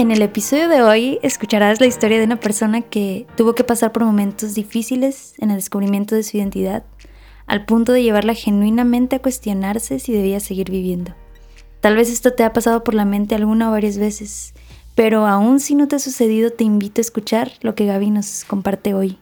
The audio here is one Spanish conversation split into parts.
En el episodio de hoy escucharás la historia de una persona que tuvo que pasar por momentos difíciles en el descubrimiento de su identidad, al punto de llevarla genuinamente a cuestionarse si debía seguir viviendo. Tal vez esto te ha pasado por la mente alguna o varias veces, pero aún si no te ha sucedido te invito a escuchar lo que Gaby nos comparte hoy.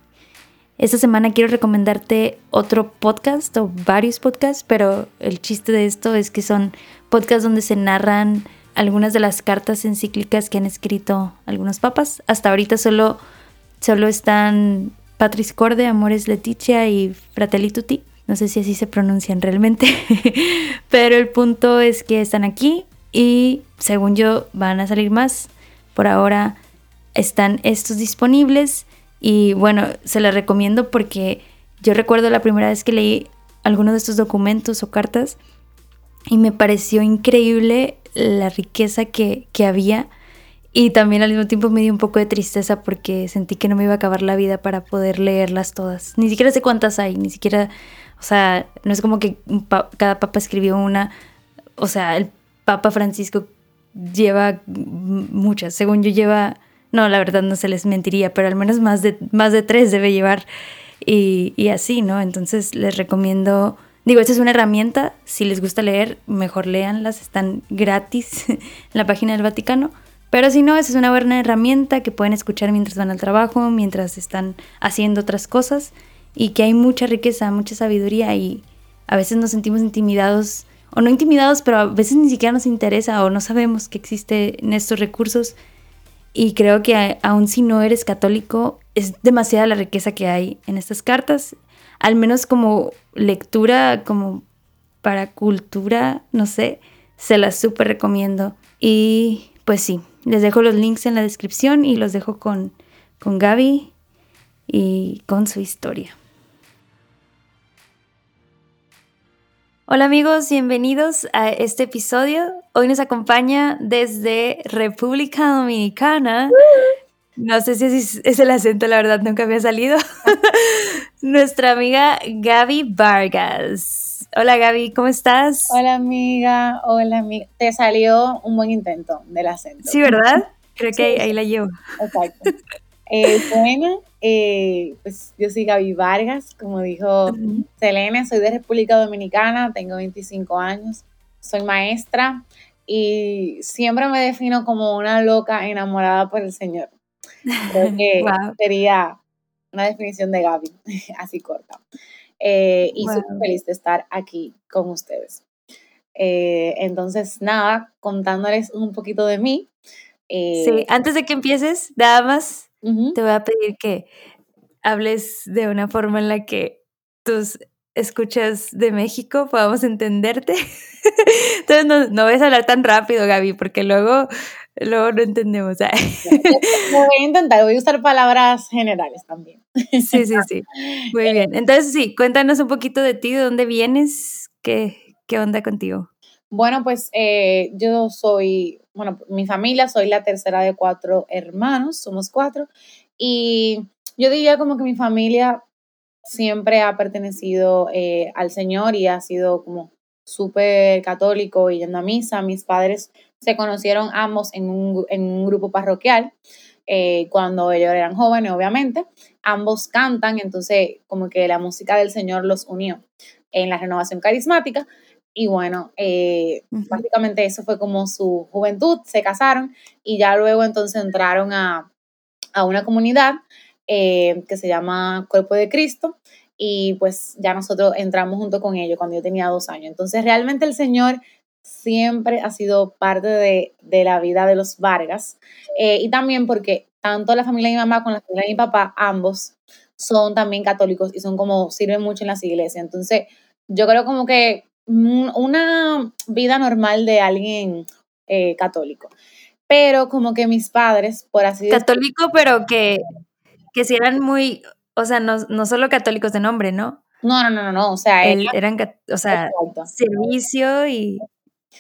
Esta semana quiero recomendarte otro podcast o varios podcasts, pero el chiste de esto es que son podcasts donde se narran algunas de las cartas encíclicas que han escrito algunos papas. Hasta ahorita solo, solo están Patris Corde, Amores Leticia y Fratelli Tutti. No sé si así se pronuncian realmente, pero el punto es que están aquí y según yo van a salir más. Por ahora están estos disponibles y bueno, se los recomiendo porque yo recuerdo la primera vez que leí alguno de estos documentos o cartas y me pareció increíble la riqueza que, había y también al mismo tiempo me dio un poco de tristeza porque sentí que no me iba a acabar la vida para poder leerlas todas. Ni siquiera sé cuántas hay, ni siquiera, o sea, no es como que cada papa escribió una, o sea, el Papa Francisco lleva muchas, según yo lleva, no, la verdad no se les mentiría, pero al menos más de, más de tres debe llevar y, y así, ¿no? Entonces les recomiendo Digo, esta es una herramienta, si les gusta leer, mejor léanlas, están gratis en la página del Vaticano. Pero si no, esa es una buena herramienta que pueden escuchar mientras van al trabajo, mientras están haciendo otras cosas. Y que hay mucha riqueza, mucha sabiduría y a veces nos sentimos intimidados o no intimidados, pero a veces ni siquiera nos interesa o no sabemos que existen estos recursos. Y creo que aun si no eres católico es demasiada la riqueza que hay en estas cartas al menos como lectura, como para cultura, no sé, se las súper recomiendo. Y pues sí, les dejo los links en la descripción y los dejo con, con Gaby y con su historia. Hola amigos, bienvenidos a este episodio. Hoy nos acompaña desde República Dominicana no sé si es, el acento, la verdad, nunca había salido. Nuestra amiga Gaby Vargas. Hola Gaby, ¿cómo estás? Hola amiga, hola amiga. Te salió un buen intento del acento. Sí, ¿verdad? Creo que ahí, la llevo. Exacto. Eh, bueno, eh, pues yo soy Gaby Vargas, como dijo Selene, soy de República Dominicana, tengo 25 años, soy maestra y siempre me defino como una loca enamorada por el Señor. Creo que sería una definición de Gaby, así corta. Eh, y súper feliz de estar aquí con ustedes. Eh, entonces, nada, contándoles un poquito de mí. Eh, sí, antes de que empieces, nada más, te voy a pedir que hables de una forma en la que tus escuchas de México podamos entenderte. Entonces, no, no ves hablar tan rápido, Gaby, porque luego Luego no entendemos. ¿eh? Voy a intentar, voy a usar palabras generales también. Sí, sí, sí. Muy bien. Entonces, sí, cuéntanos un poquito de ti, de dónde vienes, qué, qué onda contigo. Bueno, pues eh, yo soy, bueno, mi familia, soy la tercera de cuatro hermanos, somos cuatro, y yo diría como que mi familia siempre ha pertenecido eh, al Señor y ha sido como súper católico y yendo a misa. Mis padres se conocieron ambos en un, en un grupo parroquial eh, cuando ellos eran jóvenes, obviamente. Ambos cantan, entonces como que la música del Señor los unió en la renovación carismática. Y bueno, eh, básicamente eso fue como su juventud, se casaron y ya luego entonces entraron a, a una comunidad eh, que se llama Cuerpo de Cristo y pues ya nosotros entramos junto con ellos cuando yo tenía dos años. Entonces realmente el Señor siempre ha sido parte de, la vida de los Vargas eh, y también porque tanto la familia de mi mamá como la familia de mi papá, ambos son también católicos y son como, sirven mucho en las iglesias. Entonces yo creo como que una vida normal de alguien eh, católico. Pero como que mis padres, por así decirlo. Católico, pero que, que si eran muy, o sea, no, no solo católicos de nombre, ¿no? No, no, no, no, o sea, eran, o sea, servicio y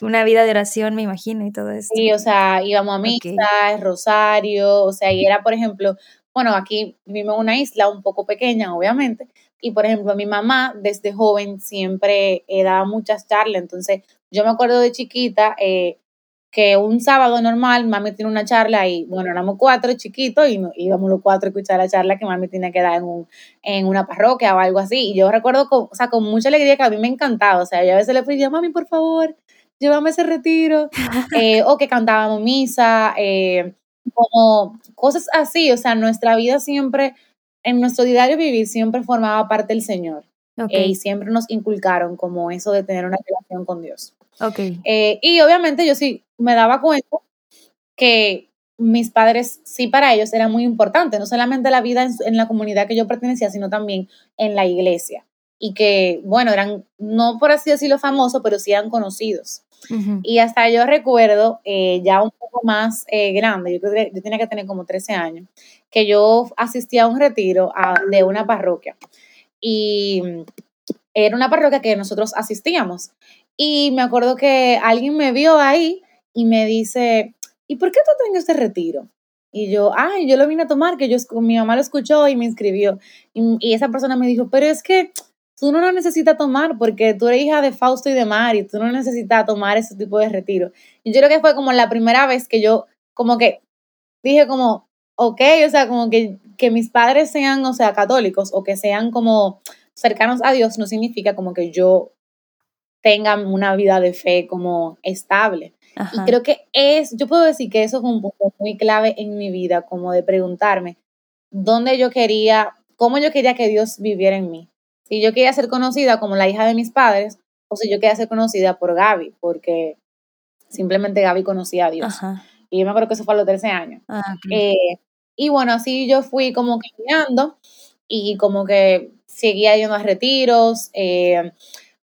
una vida de oración, me imagino, y todo eso. Sí, o sea, íbamos a misa, rosario, o sea, y era, por ejemplo, bueno, aquí vivimos en una isla un poco pequeña, obviamente, y por ejemplo, mi mamá desde joven siempre eh, daba muchas charlas, entonces yo me acuerdo de chiquita eh, que un sábado normal mami tiene una charla y bueno, éramos cuatro chiquitos y íbamos los cuatro a escuchar la charla que mami tenía que dar en, un, en una parroquia o algo así. Y yo recuerdo con, o sea, con mucha alegría que a mí me encantaba. O sea, yo a veces le pedía, mami, por favor, llévame ese retiro. Eh, o que cantábamos misa, eh, como cosas así. O sea, nuestra vida siempre, en nuestro diario vivir, siempre formaba parte del Señor. Eh, y siempre nos inculcaron como eso de tener una relación con Dios. Okay. Eh, y obviamente yo sí me daba cuenta que mis padres sí para ellos era muy importante, no solamente la vida en, la comunidad que yo pertenecía, sino también en la iglesia. Y que, bueno, eran, no por así decirlo famosos, pero sí eran conocidos. Y hasta yo recuerdo, eh, ya un poco más eh, grande, yo, yo tenía que tener como 13 años, que yo asistía a un retiro de una parroquia. Y era una parroquia que nosotros asistíamos. Y me acuerdo que alguien me vio ahí y me dice, ¿y por qué tú tengas este retiro? Y yo, ay, yo lo vine a tomar, que yo, mi mamá lo escuchó y me inscribió. Y, esa persona me dijo, pero es que tú no lo necesitas tomar porque tú eres hija de Fausto y de Mari, tú no necesitas tomar ese tipo de retiro. Y yo creo que fue como la primera vez que yo, como que dije como, ok, o sea, como que, que mis padres sean, o sea, católicos o que sean como cercanos a Dios no significa como que yo tengan una vida de fe como estable. Y creo que es, yo puedo decir que eso fue un punto muy clave en mi vida, como de preguntarme dónde yo quería, cómo yo quería que Dios viviera en mí. Si yo quería ser conocida como la hija de mis padres, o si yo quería ser conocida por Gaby, porque simplemente Gaby conocía a Dios. Y yo me acuerdo que eso fue a los 13 años. Ah, eh, y bueno, así yo fui como caminando y como que seguía yendo a retiros. Eh,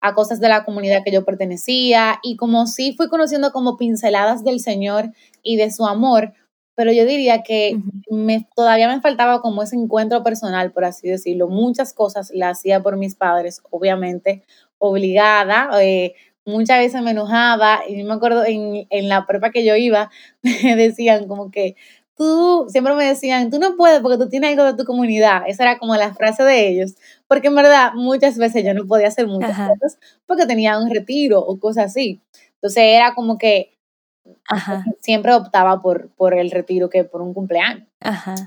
a cosas de la comunidad que yo pertenecía y como sí fui conociendo como pinceladas del Señor y de su amor, pero yo diría que me, todavía me faltaba como ese encuentro personal, por así decirlo. Muchas cosas las hacía por mis padres, obviamente, obligada. Eh, muchas veces me enojaba y me acuerdo en, en la prepa que yo iba, me decían como que tú, siempre me decían, tú no puedes porque tú tienes algo de tu comunidad. Esa era como la frase de ellos. Porque en verdad muchas veces yo no podía hacer muchas cosas porque tenía un retiro o cosas así. Entonces era como que siempre optaba por, por el retiro que por un cumpleaños.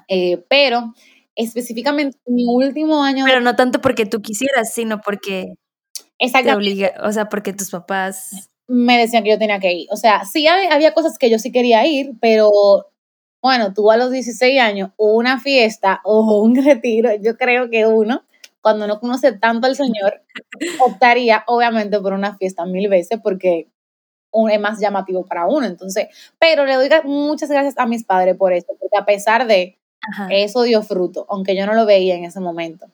Eh, pero específicamente mi último año... Pero no tanto porque tú quisieras, sino porque... Te obliga, o sea, porque tus papás me decían que yo tenía que ir. O sea, sí había, cosas que yo sí quería ir, pero bueno, tú a los 16 años, una fiesta o un retiro, yo creo que uno, cuando no conoce tanto al Señor, optaría obviamente por una fiesta mil veces porque es más llamativo para uno. Entonces, pero le doy muchas gracias a mis padres por eso, porque a pesar de eso dio fruto, aunque yo no lo veía en ese momento.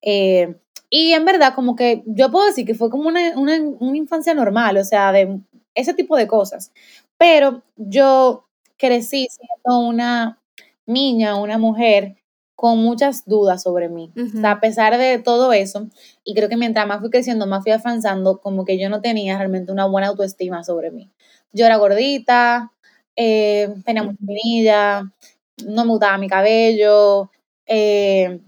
Eh, y en verdad, como que yo puedo decir que fue como una, una, una infancia normal, o sea, de ese tipo de cosas. Pero yo crecí siendo una niña, una mujer con muchas dudas sobre mí. O sea, a pesar de todo eso, y creo que mientras más fui creciendo, más fui avanzando, como que yo no tenía realmente una buena autoestima sobre mí. Yo era gordita, eh, tenía mucha no me gustaba mi cabello, eh,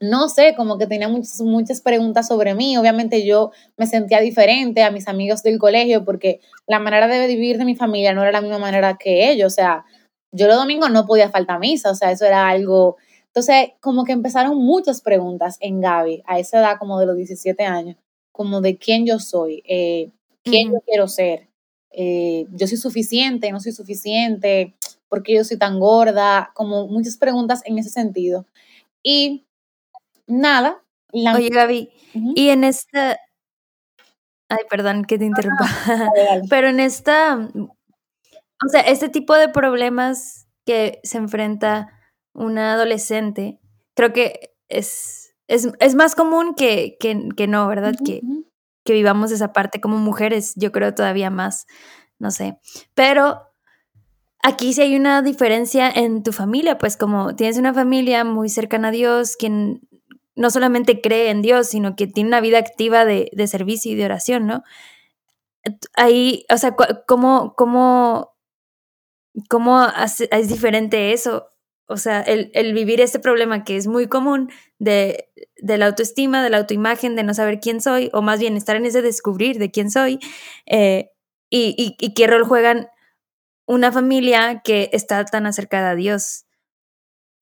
no sé, como que tenía muchas, muchas preguntas sobre mí. Obviamente yo me sentía diferente a mis amigos del colegio porque la manera de vivir de mi familia no era la misma manera que ellos. O sea, yo los domingos no podía faltar misa, o sea, eso era algo... Entonces, como que empezaron muchas preguntas en Gaby a esa edad como de los 17 años, como de quién yo soy, eh, quién yo quiero ser, eh, yo soy suficiente, no soy suficiente, por qué yo soy tan gorda, como muchas preguntas en ese sentido. Y nada. Oye, Gaby, y en esta. Ay, perdón que te interrumpa. Pero en esta. O sea, este tipo de problemas que se enfrenta una adolescente, creo que es, es, más común que, que, no, ¿verdad? que, que vivamos esa parte como mujeres, yo creo todavía más, no sé. Pero aquí sí hay una diferencia en tu familia, pues como tienes una familia muy cercana a Dios, quien no solamente cree en Dios, sino que tiene una vida activa de, servicio y de oración, ¿no? Ahí, o sea, ¿cómo, cómo, cómo es diferente eso? O sea, el, vivir este problema que es muy común de, la autoestima, de la autoimagen, de no saber quién soy, o más bien estar en ese descubrir de quién soy, eh, y, y, qué rol juegan una familia que está tan acercada a Dios.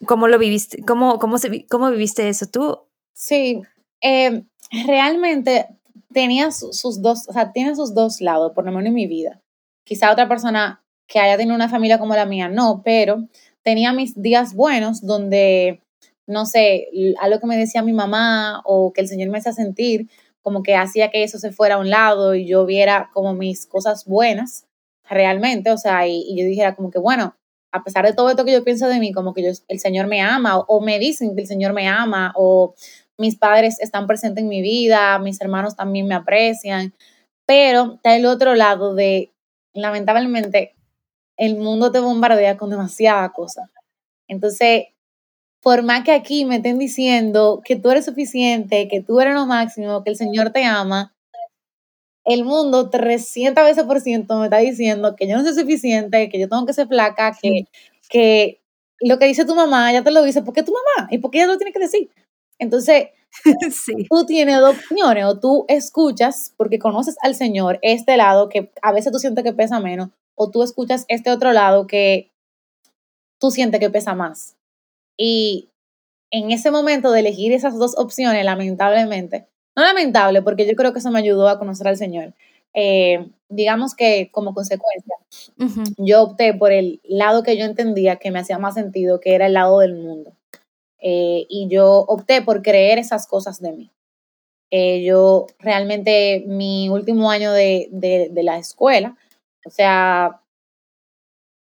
¿Cómo lo viviste? ¿Cómo, cómo, cómo viviste eso tú? Sí, eh, realmente tenía sus dos, o sea, tiene sus dos lados, por lo menos en mi vida. Quizá otra persona que haya tenido una familia como la mía, no, pero tenía mis días buenos donde, no sé, algo que me decía mi mamá o que el Señor me hacía sentir, como que hacía que eso se fuera a un lado y yo viera como mis cosas buenas realmente, o sea, y, yo dijera como que, bueno, a pesar de todo esto que yo pienso de mí, como que yo, el Señor me ama o, me dicen que el Señor me ama o mis padres están presentes en mi vida, mis hermanos también me aprecian, pero está el otro lado de, lamentablemente, el mundo te bombardea con demasiadas cosas. Entonces, por más que aquí me estén diciendo que tú eres suficiente, que tú eres lo máximo, que el Señor te ama, el mundo 300 veces por ciento me está diciendo que yo no soy suficiente, que yo tengo que ser flaca, que, que lo que dice tu mamá ya te lo dice porque tu mamá y porque ella lo tiene que decir. Entonces, tú tienes dos opciones, o tú escuchas porque conoces al Señor este lado que a veces tú sientes que pesa menos, o tú escuchas este otro lado que tú sientes que pesa más. Y en ese momento de elegir esas dos opciones, lamentablemente, no lamentable, porque yo creo que eso me ayudó a conocer al Señor. Eh, digamos que como consecuencia, yo opté por el lado que yo entendía que me hacía más sentido, que era el lado del mundo. Eh, y yo opté por creer esas cosas de mí. Eh, yo realmente mi último año de, de, la escuela, o sea,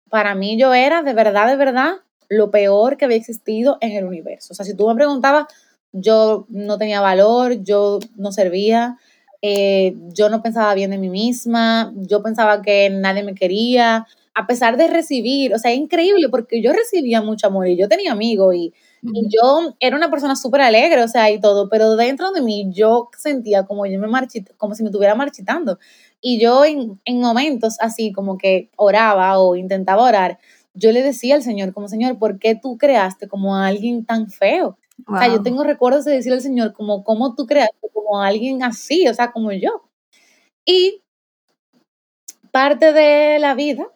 para mí yo era de verdad, de verdad, lo peor que había existido en el universo. O sea, si tú me preguntabas, yo no tenía valor, yo no servía, eh, yo no pensaba bien de mí misma, yo pensaba que nadie me quería, a pesar de recibir, o sea, es increíble porque yo recibía mucho amor y yo tenía amigos y y yo era una persona súper alegre, o sea, y todo, pero dentro de mí yo sentía como yo me marchit como si me estuviera marchitando. Y yo en, en momentos así como que oraba o intentaba orar, yo le decía al Señor como, Señor, ¿por qué tú creaste como a alguien tan feo? O sea, yo tengo recuerdos de decirle al Señor como, ¿cómo tú creaste como a alguien así? O sea, como yo. Y parte de la vida,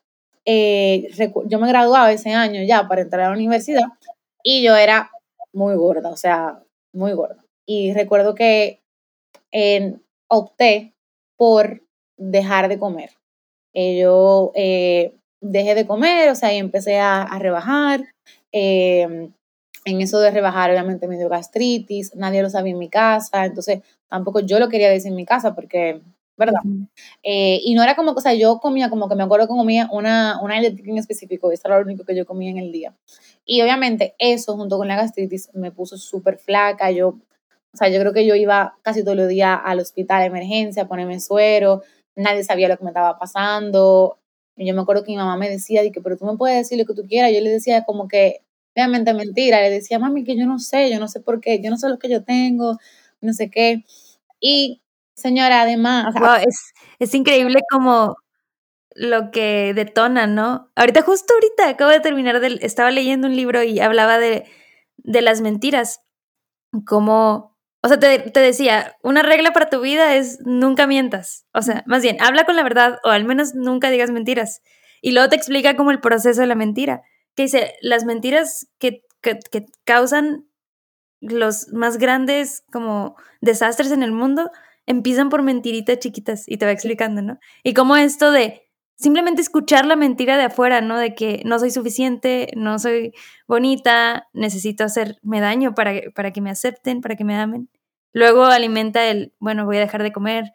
eh, yo me graduaba ese año ya para entrar a la universidad y yo era muy gorda, o sea, muy gorda. Y recuerdo que opté por dejar de comer. Eh, yo eh, dejé de comer, o sea, y empecé a, rebajar. Em, en eso de rebajar, obviamente me dio gastritis, nadie lo sabía en mi casa, entonces tampoco yo lo quería decir en mi casa porque ¿verdad? Eh, y no era como, o sea, yo comía como que me acuerdo que comía una, una en específico, eso era lo único que yo comía en el día. Y obviamente eso, junto con la gastritis, me puso súper flaca, yo, o sea, yo creo que yo iba casi todos los días al hospital de emergencia a ponerme suero, nadie sabía lo que me estaba pasando, y yo me acuerdo que mi mamá me decía, que, pero tú me puedes decir lo que tú quieras, yo le decía como que, obviamente mentira, le decía, mami, que yo no sé, yo no sé por qué, yo no sé lo que yo tengo, no sé qué. Y Señora, además. es, increíble como lo que detona, ¿no? Ahorita, justo ahorita, acabo de terminar, de, estaba leyendo un libro y hablaba de, de las mentiras. Como, o sea, te, te, decía, una regla para tu vida es nunca mientas. O sea, más bien, habla con la verdad o al menos nunca digas mentiras. Y luego te explica como el proceso de la mentira. Que dice, las mentiras que, que, que causan los más grandes como desastres en el mundo empiezan por mentiritas chiquitas y te va explicando, ¿no? Y como esto de simplemente escuchar la mentira de afuera, ¿no? De que no soy suficiente, no soy bonita, necesito hacerme daño para, para que me acepten, para que me amen. Luego alimenta el, bueno, voy a dejar de comer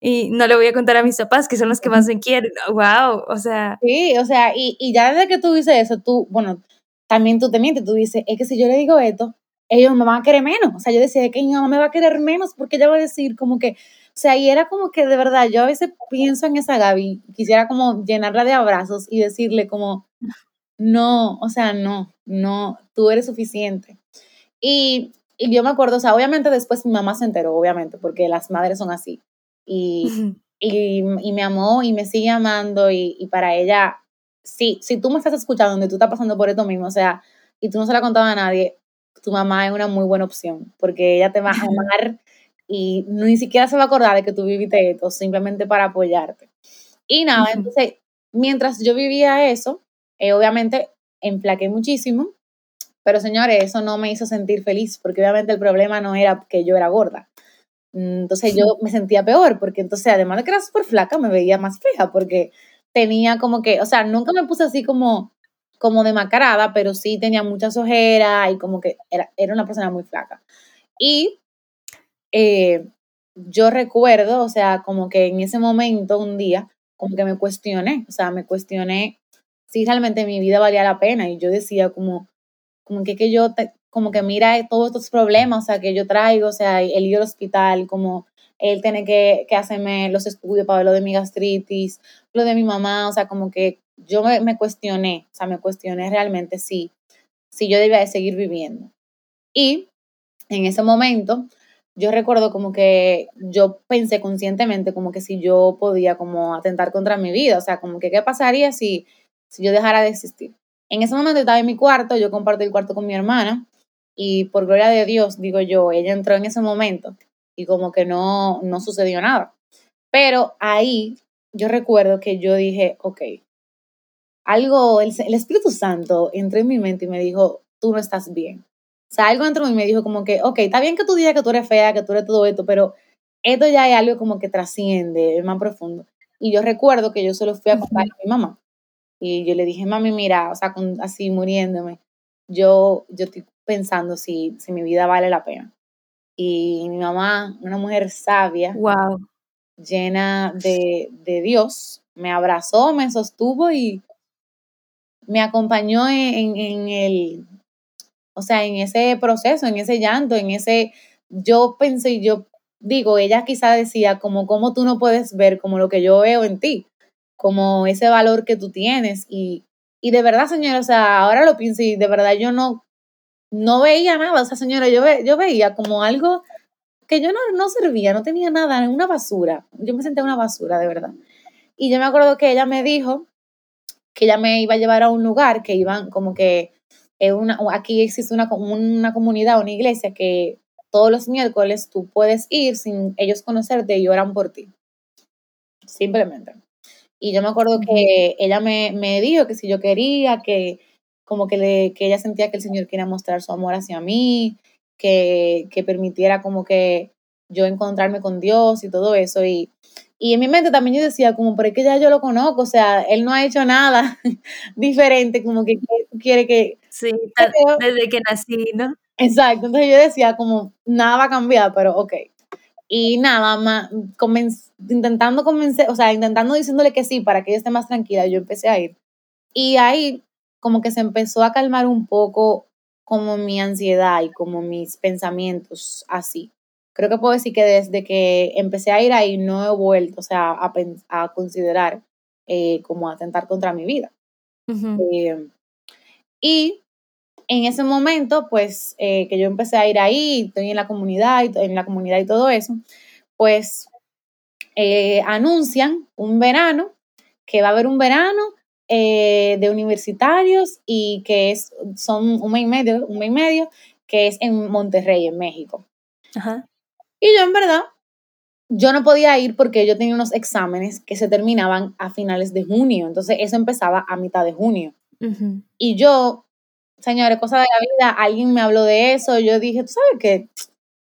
y no le voy a contar a mis papás, que son los que más me quieren. ¡Wow! O sea. Sí, o sea, y, y ya desde que tú dices eso, tú, bueno, también tú te mientes, tú dices, es que si yo le digo esto, ellos me van a querer menos. O sea, yo decía que mi mamá me va a querer menos porque ella va a decir como que, o sea, y era como que de verdad, yo a veces pienso en esa Gaby, quisiera como llenarla de abrazos y decirle como, no, o sea, no, no, tú eres suficiente. Y, y yo me acuerdo, o sea, obviamente después mi mamá se enteró, obviamente, porque las madres son así. Y, y, y me amó y me sigue amando y, y para ella, sí, si tú me estás escuchando donde tú estás pasando por esto mismo, o sea, y tú no se la contabas a nadie, tu mamá es una muy buena opción, porque ella te va a amar y ni siquiera se va a acordar de que tú viviste esto, simplemente para apoyarte. Y nada, entonces mientras yo vivía eso, eh, obviamente emplaqué muchísimo, pero señores, eso no me hizo sentir feliz, porque obviamente el problema no era que yo era gorda. Mm, entonces yo me sentía peor, porque entonces además de que era súper flaca, me veía más fea, porque tenía como que, o sea, nunca me puse así como, como demacrada, pero sí tenía muchas ojeras y como que era, era una persona muy flaca. Y eh, yo recuerdo, o sea, como que en ese momento, un día, como que me cuestioné, o sea, me cuestioné si realmente mi vida valía la pena y yo decía como, como que, que yo, como que mira todos estos problemas, o sea, que yo traigo, o sea, el ir al hospital, como él tiene que, que hacerme los estudios para ver lo de mi gastritis, lo de mi mamá, o sea, como que yo me, me cuestioné, o sea, me cuestioné realmente si, si yo debía de seguir viviendo. Y en ese momento, yo recuerdo como que yo pensé conscientemente como que si yo podía como atentar contra mi vida, o sea, como que qué pasaría si, si yo dejara de existir. En ese momento estaba en mi cuarto, yo compartí el cuarto con mi hermana y por gloria de Dios, digo yo, ella entró en ese momento y como que no, no sucedió nada. Pero ahí yo recuerdo que yo dije, ok, algo, el, el Espíritu Santo entró en mi mente y me dijo, tú no estás bien. O sea, algo de mí me dijo como que, ok, está bien que tú digas que tú eres fea, que tú eres todo esto, pero esto ya es algo como que trasciende, es más profundo. Y yo recuerdo que yo solo fui a contar a mi mamá. Y yo le dije, mami, mira, o sea, así muriéndome, yo, yo pensando si, si mi vida vale la pena. Y mi mamá, una mujer sabia, wow. llena de, de Dios, me abrazó, me sostuvo y me acompañó en, en, el, o sea, en ese proceso, en ese llanto, en ese, yo pensé, yo digo, ella quizá decía como, ¿cómo tú no puedes ver como lo que yo veo en ti? Como ese valor que tú tienes. Y, y de verdad, señora, o sea, ahora lo pienso y de verdad yo no, no veía nada, o sea, señora, yo, yo veía como algo que yo no, no servía, no tenía nada, una basura. Yo me senté una basura, de verdad. Y yo me acuerdo que ella me dijo que ella me iba a llevar a un lugar que iban como que una, aquí existe una, una comunidad, una iglesia que todos los miércoles tú puedes ir sin ellos conocerte y oran por ti. Simplemente. Y yo me acuerdo que ella me, me dijo que si yo quería, que como que, le, que ella sentía que el Señor quería mostrar su amor hacia mí, que, que permitiera como que yo encontrarme con Dios y todo eso. Y, y en mi mente también yo decía, como, pero es que ya yo lo conozco, o sea, él no ha hecho nada diferente, como que quiere que... Sí, desde que nací, ¿no? Exacto, entonces yo decía, como, nada va a cambiar, pero ok. Y nada, más, intentando convencer, o sea, intentando diciéndole que sí para que ella esté más tranquila, yo empecé a ir. Y ahí como que se empezó a calmar un poco como mi ansiedad y como mis pensamientos así creo que puedo decir que desde que empecé a ir ahí no he vuelto, o sea, a, a considerar eh, como atentar contra mi vida. Eh, y en ese momento, pues, eh, que yo empecé a ir ahí, estoy en la comunidad, y, en la comunidad y todo eso, pues anuncian un verano, que va a haber un verano de universitarios y que es, son un mes y medio, un mes y medio, que es en Monterrey, en México. Ajá. Y yo en verdad, yo no podía ir porque yo tenía unos exámenes que se terminaban a finales de junio, entonces eso empezaba a mitad de junio. Y yo, señores, cosa de la vida, alguien me habló de eso, yo dije, tú sabes qué,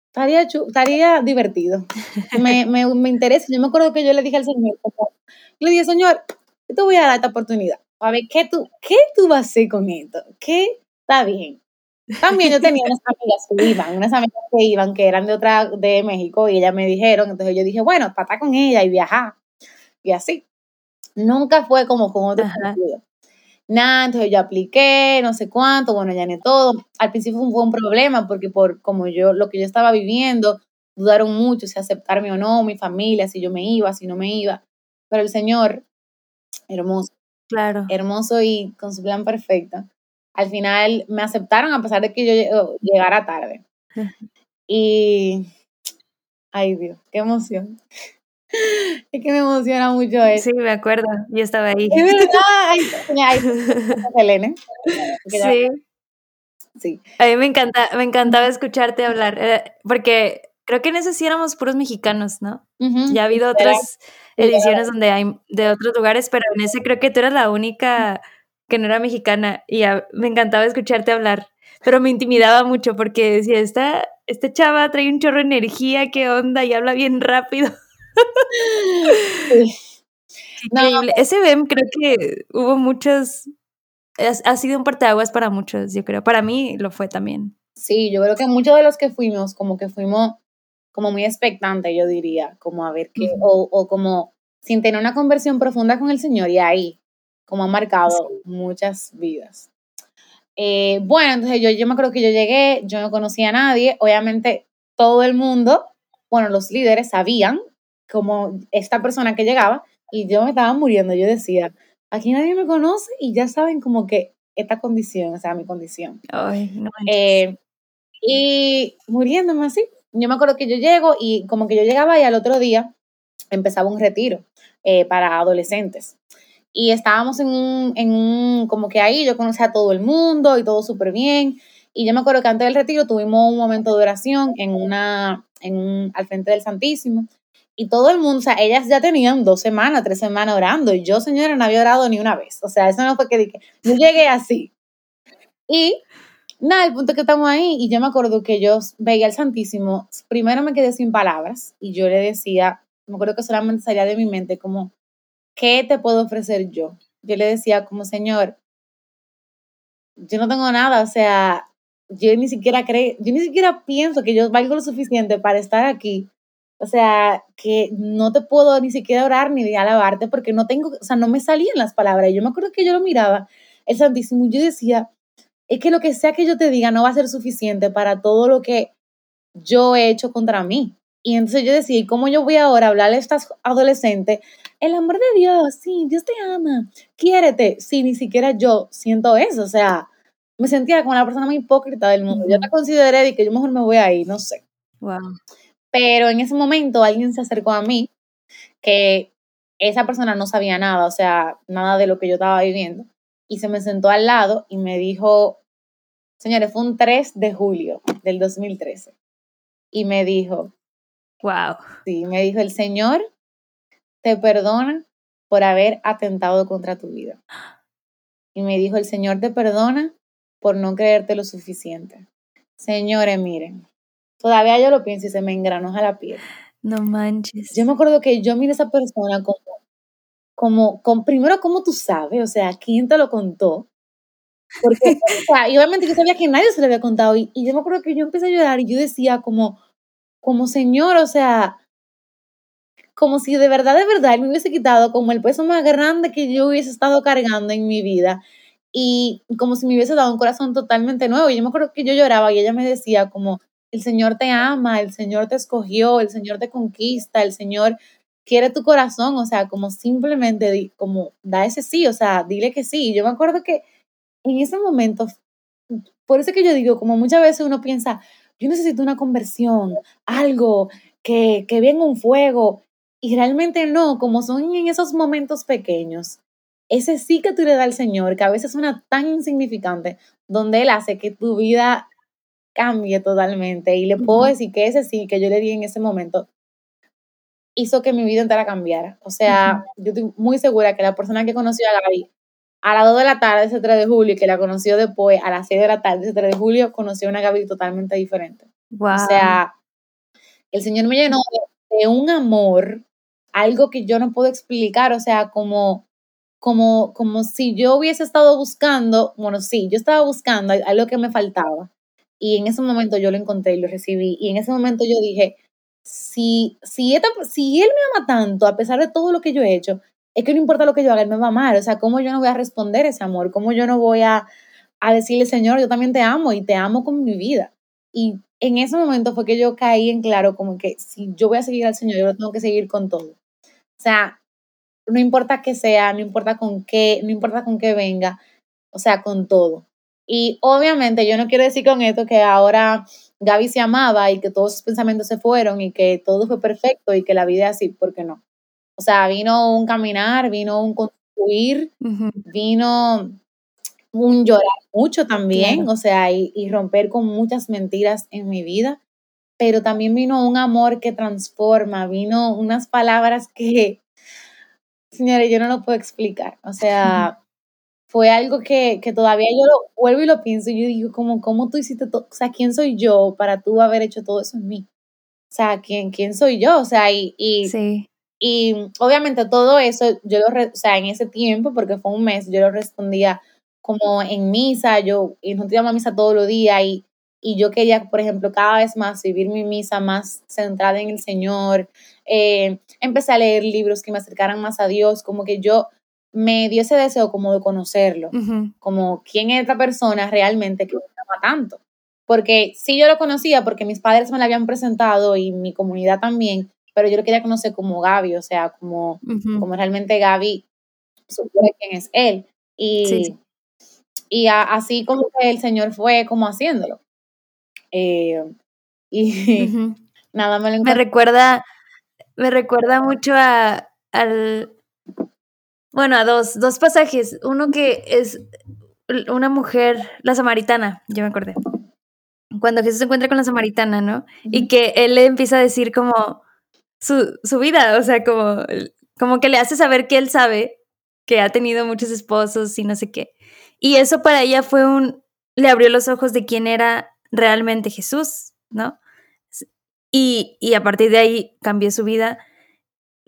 estaría, estaría divertido, me, me, me, interesa. Yo me acuerdo que yo le dije al señor, le dije, señor, yo te voy a dar esta oportunidad, a ver, ¿qué tú, qué tú vas a hacer con esto? ¿Qué está bien? También yo tenía unas amigas que iban, unas amigas que iban, que eran de otra, de México, y ellas me dijeron, entonces yo dije, bueno, para estar con ella y viajar, y así. Nunca fue como con otro sentido. Nada, entonces yo apliqué, no sé cuánto, bueno, ya ni todo. Al principio fue un problema porque por como yo, lo que yo estaba viviendo, dudaron mucho si aceptarme o no, mi familia, si yo me iba, si no me iba. Pero el Señor, hermoso. Claro. Hermoso y con su plan perfecto al final me aceptaron a pesar de que yo llegara tarde. Y, ay Dios, qué emoción. Es que me emociona mucho eso. Sí, me acuerdo, yo estaba ahí. Es verdad, ay, Selene. Sí. Sí. A mí me, encanta, me encantaba escucharte hablar, eh, porque Creo que en ese sí éramos puros mexicanos, ¿no? Ya ha habido otras ediciones donde hay de otros lugares, pero en ese creo que tú eras la única que no era mexicana y me encantaba escucharte hablar, pero me intimidaba mucho porque decía, esta, esta chava trae un chorro de energía, qué onda, y habla bien rápido. Increíble. Ese BEM creo que hubo muchos, ha sido un parteaguas para muchos, yo creo. Para mí lo fue también. Sí, yo creo que muchos de los que fuimos, como que fuimos como muy expectantes, yo diría, como a ver qué, o, o como sin tener una conversión profunda con el Señor, y ahí, como ha marcado muchas vidas. Eh, bueno, entonces yo, yo me acuerdo que yo llegué, yo no conocía a nadie, obviamente todo el mundo, bueno, los líderes sabían como esta persona que llegaba y yo me estaba muriendo, yo decía, aquí nadie me conoce y ya saben como que esta condición, o sea, mi condición. Ay, no eh, y muriéndome así. Yo me acuerdo que yo llego y como que yo llegaba y al otro día empezaba un retiro eh, para adolescentes. Y estábamos en un, en un, como que ahí yo conocía a todo el mundo y todo súper bien. Y yo me acuerdo que antes del retiro tuvimos un momento de oración en una, en un, al frente del Santísimo. Y todo el mundo, o sea, ellas ya tenían dos semanas, tres semanas orando. Y yo, señora, no había orado ni una vez. O sea, eso no fue que dije, yo llegué así. Y nada, el punto es que estamos ahí. Y yo me acuerdo que yo veía al Santísimo. Primero me quedé sin palabras. Y yo le decía, me acuerdo que solamente salía de mi mente como, ¿qué te puedo ofrecer yo? Yo le decía como, Señor, yo no tengo nada, o sea, yo ni siquiera creo, yo ni siquiera pienso que yo valgo lo suficiente para estar aquí. O sea, que no te puedo ni siquiera orar ni alabarte porque no tengo, o sea, no me salían las palabras. Y yo me acuerdo que yo lo miraba, el Santísimo, y yo decía, es que lo que sea que yo te diga no va a ser suficiente para todo lo que yo he hecho contra mí. Y entonces yo decía, ¿y cómo yo voy ahora a hablarle a estas adolescentes el amor de Dios, sí, Dios te ama, quiérete. Sí, ni siquiera yo siento eso, o sea, me sentía como la persona más hipócrita del mundo. Yo te consideré de que yo mejor me voy ahí, no sé. Wow. Pero en ese momento alguien se acercó a mí que esa persona no sabía nada, o sea, nada de lo que yo estaba viviendo, y se me sentó al lado y me dijo, señores, fue un 3 de julio del 2013, y me dijo, wow. Sí, me dijo, el Señor te perdona por haber atentado contra tu vida. Y me dijo, el Señor te perdona por no creerte lo suficiente. Señores, miren, todavía yo lo pienso y se me engranoja la piel. No manches. Yo me acuerdo que yo miré a esa persona como, como, como primero, ¿cómo tú sabes? O sea, ¿quién te lo contó? Porque, o sea, y obviamente yo sabía que nadie se lo había contado. Y, y, yo me acuerdo que yo empecé a llorar y yo decía como, como Señor, o sea, como si de verdad, de verdad, él me hubiese quitado como el peso más grande que yo hubiese estado cargando en mi vida y como si me hubiese dado un corazón totalmente nuevo. Y yo me acuerdo que yo lloraba y ella me decía como, el Señor te ama, el Señor te escogió, el Señor te conquista, el Señor quiere tu corazón, o sea, como simplemente como da ese sí, o sea, dile que sí. Yo me acuerdo que en ese momento, por eso que yo digo, como muchas veces uno piensa, yo necesito una conversión, algo que, que venga un fuego, y realmente no, como son en esos momentos pequeños, ese sí que tú le das al Señor, que a veces suena tan insignificante, donde Él hace que tu vida cambie totalmente. Y le puedo decir que ese sí que yo le di en ese momento hizo que mi vida entera cambiara. O sea, yo estoy muy segura que la persona que conoció a Gaby a las 2 de la tarde ese 3 de julio y que la conoció después a las 6 de la tarde ese 3 de julio, conoció a una Gaby totalmente diferente. Wow. O sea, el Señor me llenó de un amor algo que yo no puedo explicar, o sea, como, como, como si yo hubiese estado buscando, bueno, sí, yo estaba buscando algo que me faltaba y en ese momento yo lo encontré y lo recibí y en ese momento yo dije, si, si, si él me ama tanto, a pesar de todo lo que yo he hecho, es que no importa lo que yo haga, él me va a amar, o sea, ¿cómo yo no voy a responder ese amor? ¿Cómo yo no voy a, a decirle, Señor, yo también te amo y te amo con mi vida? Y en ese momento fue que yo caí en claro como que si yo voy a seguir al Señor, yo lo tengo que seguir con todo. O sea, no importa qué sea, no importa con qué, no importa con qué venga, o sea, con todo. Y obviamente yo no quiero decir con esto que ahora Gaby se amaba y que todos sus pensamientos se fueron y que todo fue perfecto y que la vida es así, porque no. O sea, vino un caminar, vino un construir, vino un llorar mucho también, o sea, y, y, romper con muchas mentiras en mi vida. pero también vino un amor que transforma, vino unas palabras que, señores, yo no lo puedo explicar. O sea, fue algo que, todavía yo lo vuelvo y lo pienso y yo digo, como, ¿cómo tú hiciste todo? O sea, ¿quién soy yo para tú haber hecho todo eso en mí? O sea, ¿quién, quién soy yo? O sea, y, y, y obviamente todo eso, yo lo, o sea, en ese tiempo, porque fue un mes, yo lo respondía como en misa, yo, y nosotros íbamos a misa todos los días y, y yo quería, por ejemplo, cada vez más vivir mi misa más centrada en el Señor. Eh, empecé a leer libros que me acercaran más a Dios, como que yo me dio ese deseo como de conocerlo, como quién es esta persona realmente que me ama tanto. Porque sí yo lo conocía porque mis padres me la habían presentado y mi comunidad también, pero yo lo quería conocer como Gaby, o sea, como, como realmente Gaby supiera quién es él. Y, y así como que el Señor fue como haciéndolo. Eh, y nada me lo Me recuerda, me recuerda mucho a, al, bueno, a dos, dos pasajes. Uno que es una mujer, la samaritana, yo me acordé. Cuando Jesús se encuentra con la samaritana, ¿no? Y que él le empieza a decir como su, su vida, o sea, como, como que le hace saber que él sabe que ha tenido muchos esposos y no sé qué. Y eso para ella fue un, le abrió los ojos de quién era realmente Jesús, ¿no? Y, y a partir de ahí cambió su vida.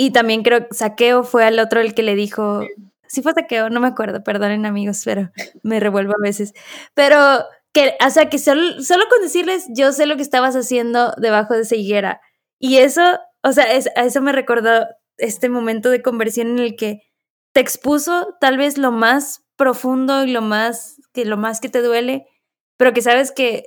Y también creo que Saqueo fue al otro el que le dijo, sí fue Saqueo, no me acuerdo, perdonen amigos, pero me revuelvo a veces. Pero que, o sea, que solo, solo con decirles, yo sé lo que estabas haciendo debajo de esa higuera. Y eso, o sea, es, a eso me recordó este momento de conversión en el que te expuso tal vez lo más profundo y lo más que lo más que te duele, pero que sabes que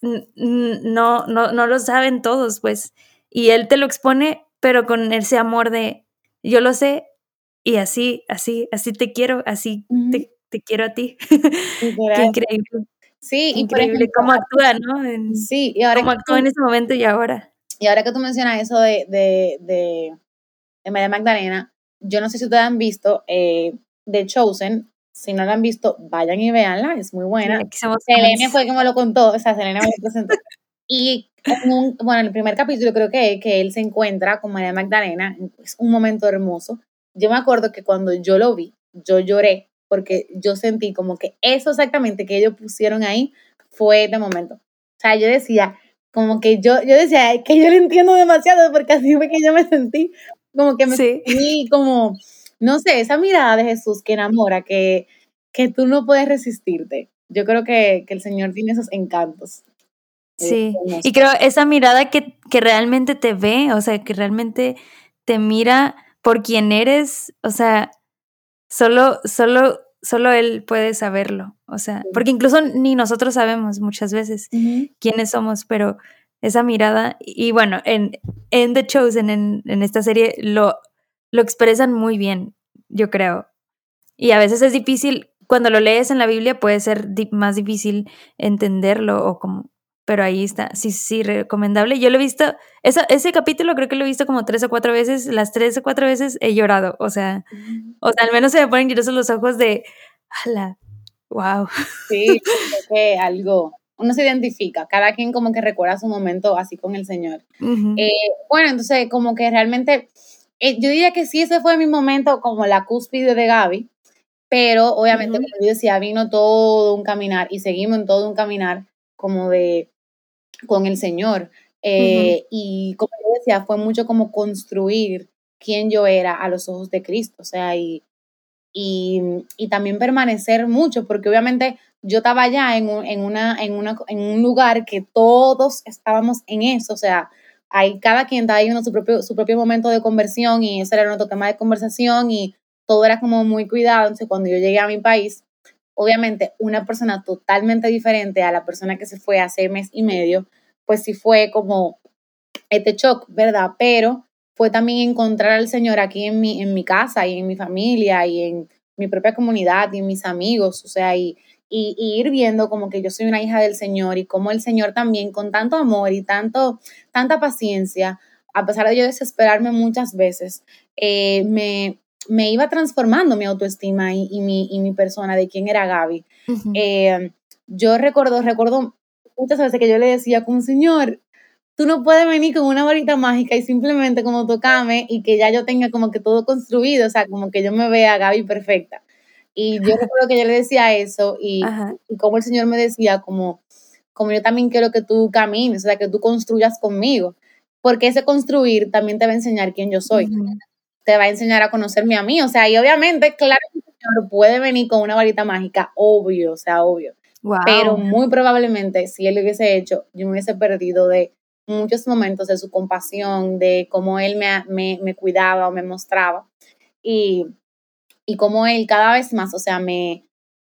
no, no, no lo saben todos, pues. Y él te lo expone pero con ese amor de yo lo sé y así, así, así te quiero, así te, quiero a ti. Qué increíble. Sí, increíble cómo actúa, ¿no? sí, y ahora cómo actúa en ese momento y ahora. Y ahora que tú mencionas eso de, de, de, de María Magdalena, yo no sé si ustedes han visto eh, The Chosen, si no la han visto, vayan y véanla, es muy buena. Selene fue que me lo contó, o sea, Selene me lo presentó. Y bueno, en el primer capítulo creo que, que él se encuentra con María Magdalena, es un momento hermoso. Yo me acuerdo que cuando yo lo vi, yo lloré porque yo sentí como que eso exactamente que ellos pusieron ahí fue de momento. O sea, yo decía, como que yo, yo decía, que yo lo entiendo demasiado porque así fue que yo me sentí, como que me sentí como, no sé, esa mirada de Jesús que enamora, que, que tú no puedes resistirte. Yo creo que, que el Señor tiene esos encantos. Sí, y creo esa mirada que, que realmente te ve, o sea, que realmente te mira por quien eres, o sea, solo, solo, solo él puede saberlo, o sea, porque incluso ni nosotros sabemos muchas veces quiénes somos, pero esa mirada, y bueno, en, en The Chosen, en, en esta serie, lo, lo expresan muy bien, yo creo. Y a veces es difícil, cuando lo lees en la Biblia puede ser más difícil entenderlo o como pero ahí está, sí, sí, recomendable. Yo lo he visto, ese capítulo creo que lo he visto como tres o cuatro veces, las tres o cuatro veces he llorado, o sea, o sea, al menos se me ponen llorosos los ojos de, ala, wow. Sí, que algo, uno se identifica, cada quien como que recuerda su momento así con el Señor. Eh, bueno, entonces como que realmente, eh, yo diría que sí, ese fue mi momento como la cúspide de Gaby, pero obviamente, como yo decía, vino todo un caminar y seguimos en todo un caminar como de con el Señor. Eh, y como yo decía, fue mucho como construir quién yo era a los ojos de Cristo, o sea, y, y, y también permanecer mucho, porque obviamente yo estaba allá en un, en, una, en, una, en un lugar que todos estábamos en eso, o sea, hay, cada quien estaba en su propio, su propio momento de conversión y ese era nuestro tema de conversación y todo era como muy cuidado, entonces cuando yo llegué a mi país, obviamente una persona totalmente diferente a la persona que se fue hace mes y medio, pues sí fue como este shock, ¿verdad? Pero fue también encontrar al Señor aquí en mi, en mi casa y en mi familia y en mi propia comunidad y en mis amigos, o sea, y, y, ir viendo como que yo soy una hija del Señor y como el Señor también con tanto amor y tanto, tanta paciencia, a pesar de yo desesperarme muchas veces, eh, me, me iba transformando mi autoestima y, mi, y mi persona de quién era Gaby. Eh, yo recuerdo, recuerdo muchas veces que yo le decía como, Señor, tú no puedes venir con una varita mágica y simplemente como tocarme y que ya yo tenga como que todo construido, o sea, como que yo me vea Gaby perfecta. Y yo recuerdo que yo le decía eso y, y como el Señor me decía como, como yo también quiero que tú camines, o sea, que tú construyas conmigo, porque ese construir también te va a enseñar quién yo soy. Te va a enseñar a conocerme a mí, o sea, y obviamente, claro, el Señor puede venir con una varita mágica, obvio, o sea, obvio. Pero muy probablemente, si Él lo hubiese hecho, yo me hubiese perdido de muchos momentos de su compasión, de cómo Él me, me, me cuidaba o me mostraba. Y, y cómo Él cada vez más, o sea, me,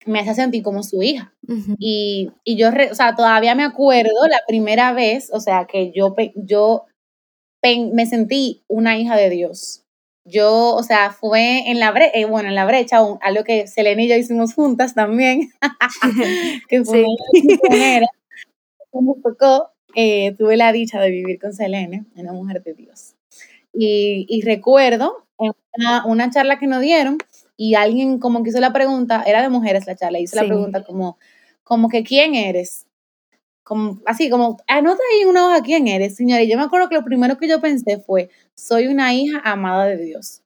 me hace sentir como su hija. y, y, yo, o sea, todavía me acuerdo la primera vez, o sea, que yo, yo me sentí una hija de Dios. Yo, o sea, fue en la brecha, eh, bueno, en la brecha, algo que Selena y yo hicimos juntas también, que fue sí. una me tocó, eh, tuve la dicha de vivir con Selene, una mujer de Dios. Y, y recuerdo en una, una charla que nos dieron, y alguien como que hizo la pregunta, era de mujeres la charla, hizo la pregunta como, como que ¿quién eres? Como, así como, anota ahí una hoja quién eres, señora. Y yo me acuerdo que lo primero que yo pensé fue, soy una hija amada de Dios.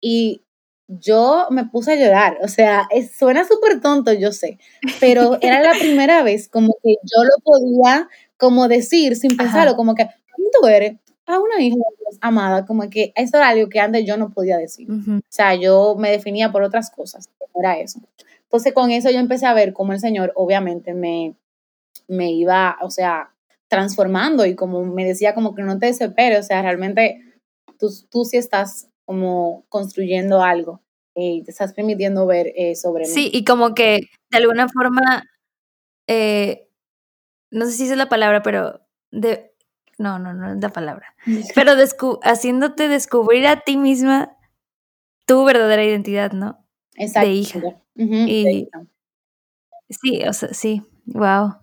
Y yo me puse a llorar, o sea, suena súper tonto, yo sé, pero era la primera vez como que yo lo podía como decir sin pensarlo, como que, ¿quién tú eres? a una hija amada, como que eso era algo que antes yo no podía decir. O sea, yo me definía por otras cosas, era eso. Entonces con eso yo empecé a ver cómo el Señor obviamente me, me iba, o sea, transformando y como me decía como que no te desesperes, o sea, realmente tú, tú sí estás como construyendo algo eh, y te estás permitiendo ver eh, sobre mí. Sí, y como que de alguna forma, eh, no sé si es la palabra, pero de, no, no, no es la palabra. Pero haciéndote descubrir a ti misma tu verdadera identidad, ¿no? Exacto. De hija. y, sí, o sea, sí, wow.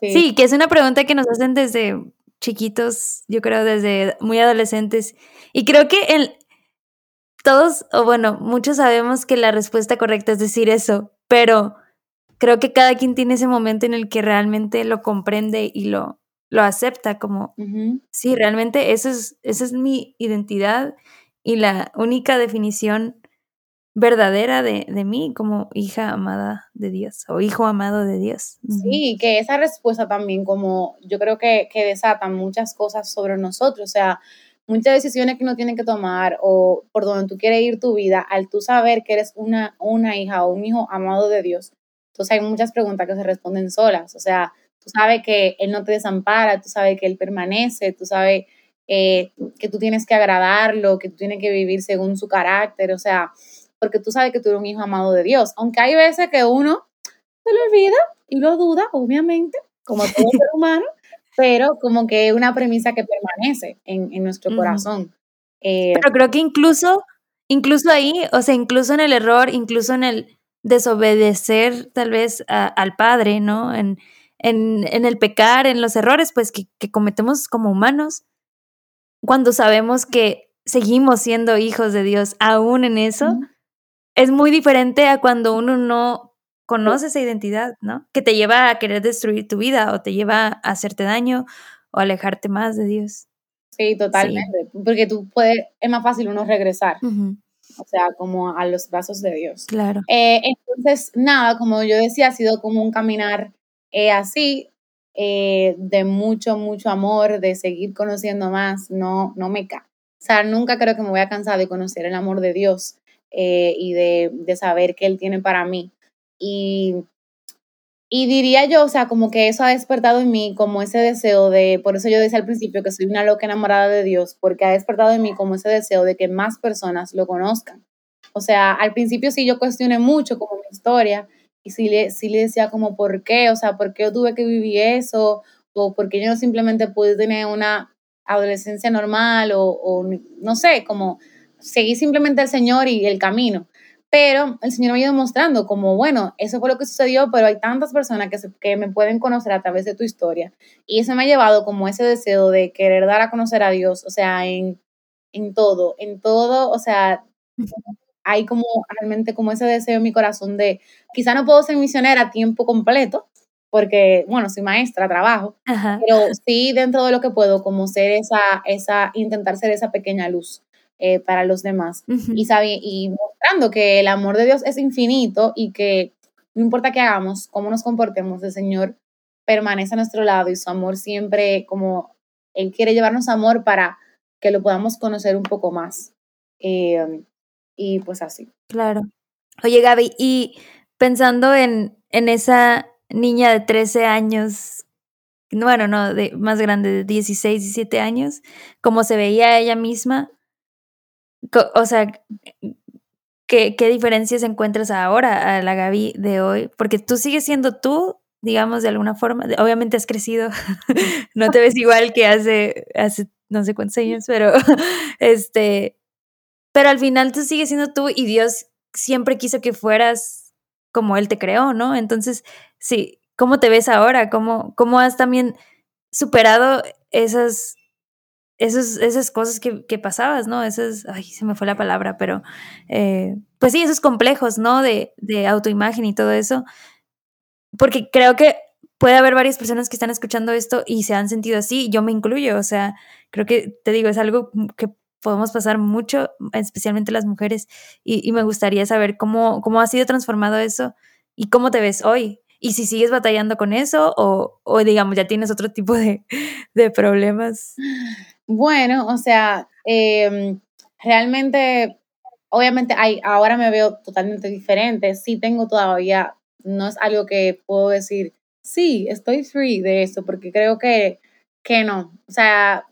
Sí. que es una pregunta que nos hacen desde chiquitos, yo creo desde muy adolescentes. Y creo que el, todos, o bueno, muchos sabemos que la respuesta correcta es decir eso, pero creo que cada quien tiene ese momento en el que realmente lo comprende y lo, lo acepta como, sí, realmente eso es, esa es mi identidad y la única definición verdadera de, de, mí como hija amada de Dios o hijo amado de Dios. Sí, que esa respuesta también como yo creo que, que desatan muchas cosas sobre nosotros, o sea, muchas decisiones que uno tiene que tomar o por donde tú quieres ir tu vida, al tú saber que eres una, una hija o un hijo amado de Dios, entonces hay muchas preguntas que se responden solas, o sea, tú sabes que Él no te desampara, tú sabes que Él permanece, tú sabes eh, que tú tienes que agradarlo, que tú tienes que vivir según su carácter, o sea, porque tú sabes que tú eres un hijo amado de Dios, aunque hay veces que uno se lo olvida y lo duda, obviamente, como todo ser humano, pero como que es una premisa que permanece en, nuestro corazón. Eh, pero creo que incluso, incluso ahí, o sea, incluso en el error, incluso en el desobedecer tal vez al Padre, ¿no? En, en, el pecar, en los errores, pues que, cometemos como humanos, cuando sabemos que seguimos siendo hijos de Dios aún en eso, es muy diferente a cuando uno no conoce esa identidad, ¿no? Que te lleva a querer destruir tu vida o te lleva a hacerte daño o alejarte más de Dios. Sí, totalmente, porque tú puedes, es más fácil uno regresar. O sea, como a los brazos de Dios. Claro. Eh, entonces, nada, como yo decía, ha sido como un caminar eh, así, eh, de mucho, mucho amor, de seguir conociendo más, no, no me ca o sea, nunca creo que me voy a cansar de conocer el amor de Dios eh, y de, de, saber que Él tiene para mí. Y, y diría yo, o sea, como que eso ha despertado en mí como ese deseo de, por eso yo decía al principio que soy una loca enamorada de Dios, porque ha despertado en mí como ese deseo de que más personas lo conozcan. O sea, al principio sí yo cuestioné mucho como mi historia, y sí le, le decía como, ¿por qué? O sea, ¿por qué yo tuve que vivir eso? O ¿por qué yo no simplemente pude tener una adolescencia normal? O, no sé, como seguir simplemente el Señor y el camino. Pero el Señor me ha ido mostrando como, bueno, eso fue lo que sucedió, pero hay tantas personas que, que me pueden conocer a través de tu historia. Y eso me ha llevado como ese deseo de querer dar a conocer a Dios, o sea, en, en todo, en todo, o sea, hay como realmente como ese deseo en mi corazón de, quizá no puedo ser misionera a tiempo completo, porque, bueno, soy maestra, trabajo, pero sí dentro de lo que puedo, como ser esa, esa, intentar ser esa pequeña luz eh, para los demás. y, y mostrando que el amor de Dios es infinito y que no importa qué hagamos, cómo nos comportemos, el Señor permanece a nuestro lado y su amor siempre como Él quiere llevarnos amor para que lo podamos conocer un poco más. Eh, y pues así. Claro. Oye, Gaby, y pensando en, en esa niña de 13 años, bueno, no, de más grande, de 16, 17 años, como se veía ella misma, o sea, ¿qué, ¿qué diferencias encuentras ahora a la Gaby de hoy? Porque tú sigues siendo tú, digamos, de alguna forma. Obviamente has crecido, no te ves igual que hace, hace no sé cuántos años, pero este, pero al final tú sigues siendo tú y Dios siempre quiso que fueras como Él te creó, ¿no? Entonces, sí, ¿cómo te ves ahora? ¿Cómo, cómo has también superado esas esos, esas cosas que, que, pasabas, ¿no? Esas, ay, se me fue la palabra, pero eh, pues sí, esos complejos, ¿no? De, de autoimagen y todo eso. Porque creo que puede haber varias personas que están escuchando esto y se han sentido así, yo me incluyo, o sea, creo que te digo, es algo que podemos pasar mucho, especialmente las mujeres, y, y me gustaría saber cómo, cómo ha sido transformado eso y cómo te ves hoy, y si sigues batallando con eso o, o digamos ya tienes otro tipo de, de problemas. Bueno, o sea, em, realmente, obviamente hay, ahora me veo totalmente diferente. Sí tengo todavía, no es algo que puedo decir, sí, estoy free de eso, porque creo que, que no. O sea,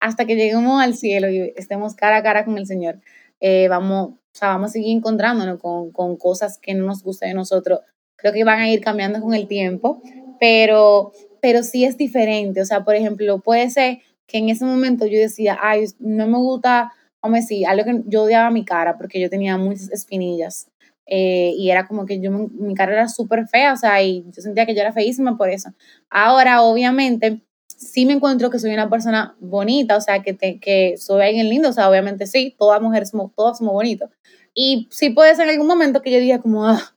hasta que lleguemos al cielo y estemos cara a cara con el Señor, eh, vamos, o sea, vamos a seguir encontrándonos con, con cosas que no nos gustan de nosotros. Creo que van a ir cambiando con el tiempo, pero, pero sí es diferente. O sea, por ejemplo, puede ser que en ese momento yo decía, ay, no me gusta, hombre, sí, algo que yo odiaba mi cara porque yo tenía muchas espinillas. Eh, y era como que yo, mi cara era súper fea, o sea, y yo sentía que yo era feísima por eso. Ahora, obviamente, sí me encuentro que soy una persona bonita, o sea, que, te, que soy alguien lindo, o sea, obviamente sí, todas mujeres somos, todas somos bonitos. Y sí puede ser en algún momento que yo diga como, ah,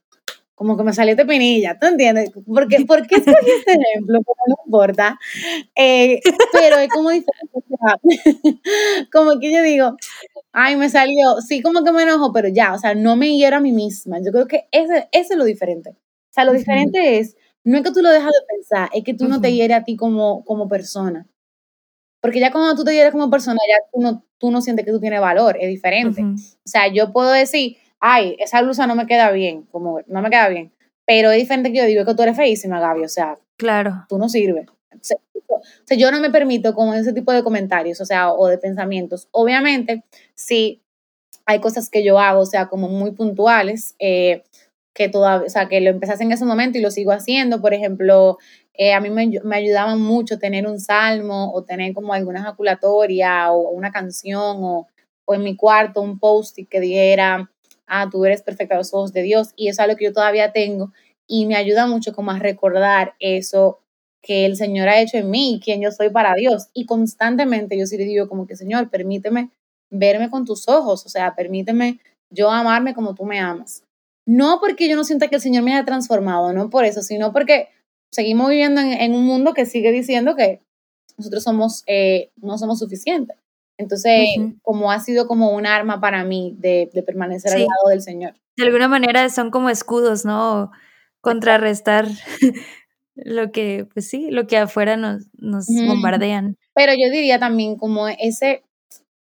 como que me salió de pinilla, ¿tú entiendes? Porque, ¿Por qué escogí este ejemplo? no importa. Eh, pero es como diferente. como que yo digo, ay, me salió, sí, como que me enojo, pero ya, o sea, no me hiero a mí misma. Yo creo que ese, ese es lo diferente. O sea, lo diferente es, no es que tú lo dejas de pensar, es que tú no te hieres a ti como, como persona. Porque ya cuando tú te hieres como persona, ya tú no, tú no sientes que tú tienes valor, es diferente. O sea, yo puedo decir, ay, esa blusa no me queda bien, como no me queda bien. Pero es diferente que yo digo que tú eres feísima, Gaby, o sea, claro. tú no sirves. O sea, yo no me permito con ese tipo de comentarios, o sea, o de pensamientos. Obviamente, sí, hay cosas que yo hago, o sea, como muy puntuales, eh, que todavía, o sea, que lo empezaste en ese momento y lo sigo haciendo. Por ejemplo, eh, a mí me, me ayudaba mucho tener un salmo o tener como alguna ejaculatoria o una canción o, o en mi cuarto un post-it que diera ah, tú eres perfecta a los ojos de Dios y eso es algo que yo todavía tengo y me ayuda mucho como a recordar eso que el Señor ha hecho en mí, quien yo soy para Dios. Y constantemente yo sí le digo como que, Señor, permíteme verme con tus ojos, o sea, permíteme yo amarme como tú me amas. No porque yo no sienta que el Señor me haya transformado, no por eso, sino porque seguimos viviendo en, un mundo que sigue diciendo que nosotros somos, eh, no somos suficientes. Entonces, como ha sido como un arma para mí de, permanecer al lado del Señor. De alguna manera son como escudos, ¿no? Contrarrestar lo que, pues sí, lo que afuera nos, nos bombardean. Pero yo diría también como ese,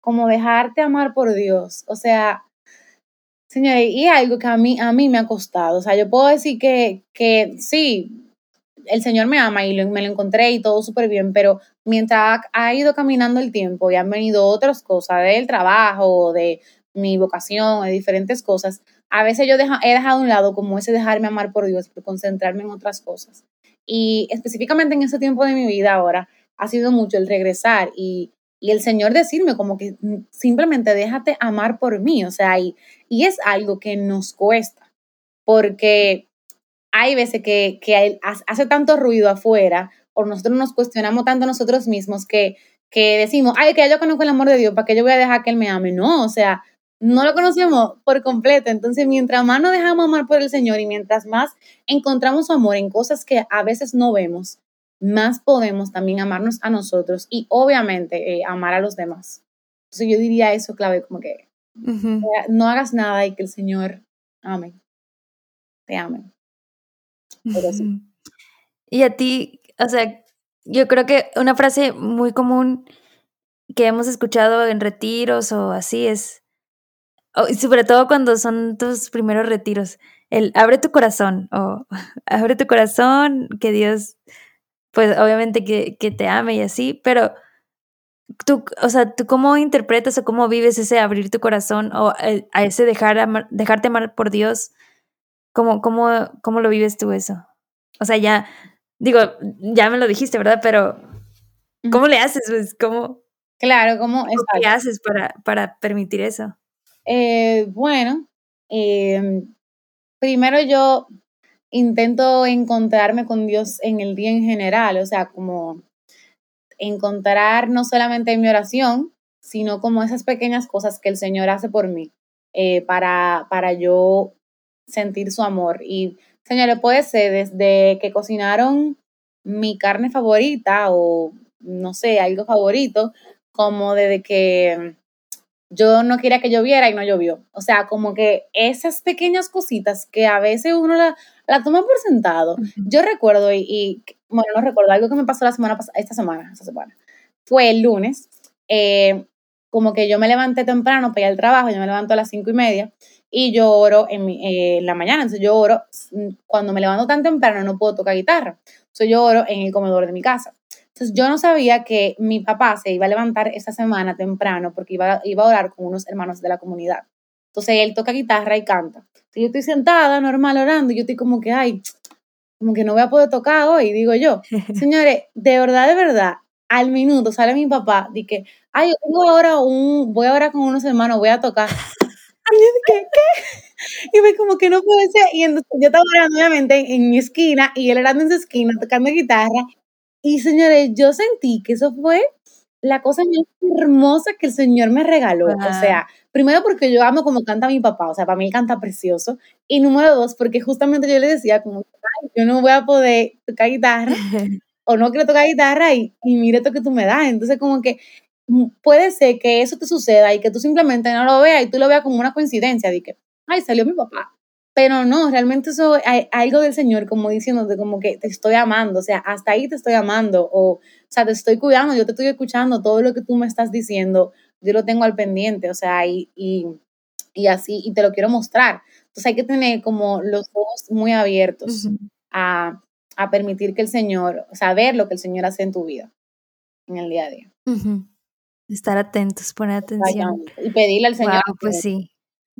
como dejarte amar por Dios. O sea, señores, y algo que a mí, a mí me ha costado. O sea, yo puedo decir que, que sí, el Señor me ama y me lo encontré y todo súper bien, pero mientras ha, ido caminando el tiempo y han venido otras cosas del trabajo, de mi vocación, de diferentes cosas, a veces yo he dejado a un lado como ese dejarme amar por Dios, por concentrarme en otras cosas. Y específicamente en ese tiempo de mi vida ahora, ha sido mucho el regresar y, y el Señor decirme como que simplemente déjate amar por mí, o sea, y, y es algo que nos cuesta, porque hay veces que, que hace tanto ruido afuera, o nosotros nos cuestionamos tanto nosotros mismos que, que decimos, ay, que yo conozco el amor de Dios, ¿para qué yo voy a dejar que Él me ame? No, o sea, no lo conocemos por completo. Entonces, mientras más nos dejamos amar por el Señor y mientras más encontramos amor en cosas que a veces no vemos, más podemos también amarnos a nosotros y obviamente eh, amar a los demás. Entonces yo diría eso clave, como que no hagas nada y que el Señor ame, te ame. Y a ti, o sea, yo creo que una frase muy común que hemos escuchado en retiros o así es, y sobre todo cuando son tus primeros retiros, el abre tu corazón o abre tu corazón, que Dios, pues obviamente que, que te ame y así, pero tú, o sea, tú cómo interpretas o cómo vives ese abrir tu corazón o a ese dejar dejarte amar por Dios, ¿cómo, cómo, cómo lo vives tú eso? O sea, ya, digo, ya me lo dijiste, ¿verdad? Pero, ¿cómo le haces? Pues, ¿cómo? Claro, ¿cómo? ¿Qué haces para, para permitir eso? Eh, bueno, em, primero yo intento encontrarme con Dios en el día en general, o sea, como encontrar no solamente en mi oración, sino como esas pequeñas cosas que el Señor hace por mí eh, para, para yo sentir su amor. Y, Señor, puede ser desde que cocinaron mi carne favorita o, no sé, algo favorito, como desde que yo no quería que lloviera y no llovió. O sea, como que esas pequeñas cositas que a veces uno la, la toma por sentado. Yo recuerdo, y, bueno, no recuerdo, algo que me pasó la semana pasada, esta semana, esta semana, fue el lunes, eh, como que yo me levanté temprano para ir al trabajo, yo me levanto a las cinco y media, y yo oro en, eh, la mañana, entonces yo oro, cuando me levanto tan temprano no puedo tocar guitarra, entonces yo oro en el comedor de mi casa. Entonces yo no sabía que mi papá se iba a levantar esta semana temprano porque iba, iba a orar con unos hermanos de la comunidad. Entonces él toca guitarra y canta. Entonces yo estoy sentada normal orando y yo estoy como que, ay, como que no voy a poder tocar hoy, digo yo. Señores, de verdad, de verdad, al minuto sale mi papá, y que, ay, yo tengo ahora un, voy ahora con unos hermanos, voy a tocar. Y yo dije, ¿qué? Y me como que no puede ser. Y entonces yo estaba orando obviamente en, mi esquina y él orando en su esquina tocando guitarra. Y señores, yo sentí que eso fue la cosa más hermosa que el Señor me regaló. O sea, primero porque yo amo como canta mi papá, o sea, para mí canta precioso. Y número dos, porque justamente yo le decía como, Ay, yo no voy a poder tocar guitarra o no quiero tocar guitarra y, y mire esto que tú me das. Entonces como que puede ser que eso te suceda y que tú simplemente no lo veas y tú lo veas como una coincidencia de que, ay, salió mi papá. Pero no, realmente eso hay algo del Señor como diciéndote como que te estoy amando, o sea, hasta ahí te estoy amando, o, o sea, te estoy cuidando, yo te estoy escuchando, todo lo que tú me estás diciendo, yo lo tengo al pendiente, o sea, y, y, y así, y te lo quiero mostrar. Entonces hay que tener como los ojos muy abiertos a, a, permitir que el Señor, saber lo que el Señor hace en tu vida, en el día a día. Estar atentos, poner atención. Y pedirle al Señor. pues sí.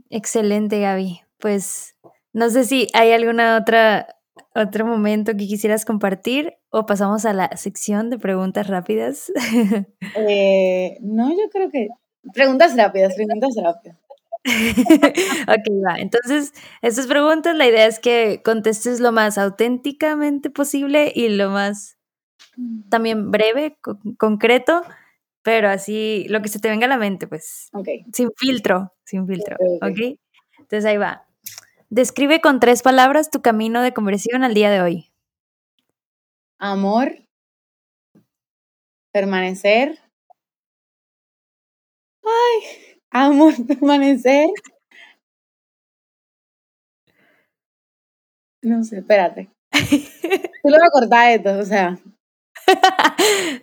Excelente, Gaby. Pues no sé si hay alguna otra otro momento que quisieras compartir o pasamos a la sección de preguntas rápidas. Eh, no, yo creo que preguntas rápidas, preguntas rápidas. ok, va. Entonces, estas preguntas, la idea es que contestes lo más auténticamente posible y lo más también breve, concreto, pero así lo que se te venga a la mente, pues. Ok. Sin filtro, sin filtro. Ok. Entonces ahí va. Describe con tres palabras tu camino de conversión al día de hoy. Amor, permanecer. Ay, amor, permanecer. No sé, espérate. Tú lo vas a cortar esto, o sea.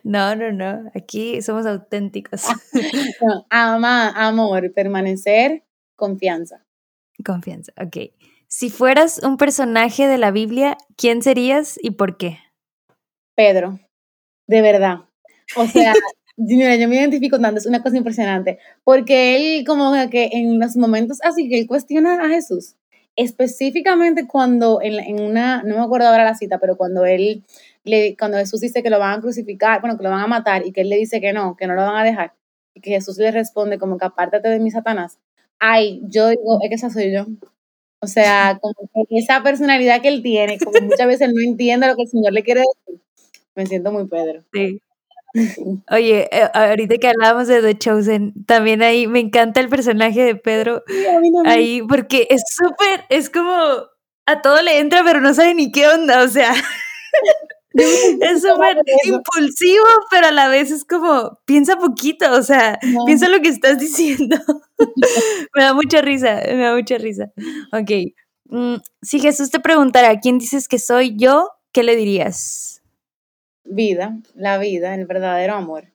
No, no, no. Aquí somos auténticos. ama, amor, permanecer, confianza. Confianza, ok. Si fueras un personaje de la Biblia, ¿quién serías y por qué? Pedro, de verdad. O sea, mira, yo me identifico tanto, es una cosa impresionante, porque él como que en los momentos así que él cuestiona a Jesús, específicamente cuando en, una, no me acuerdo ahora la cita, pero cuando él, le, cuando Jesús dice que lo van a crucificar, bueno, que lo van a matar y que él le dice que no, que no lo van a dejar, y que Jesús le responde como que apártate de mi Satanás, ay, yo digo, es que esa soy yo. O sea, como que esa personalidad que él tiene, como muchas veces no entiende lo que el Señor le quiere decir, me siento muy Pedro. Sí. Oye, eh, ahorita que hablábamos de The Chosen, también ahí me encanta el personaje de Pedro. ahí, porque es súper, es como a todo le entra, pero no sabe ni qué onda, o sea. es súper impulsivo, pero a la vez es como, piensa poquito, o sea, piensa lo que estás diciendo. me da mucha risa, me da mucha risa. Ok. Mm, si Jesús te preguntara, ¿quién dices que soy yo? ¿Qué le dirías? Vida, la vida, el verdadero amor.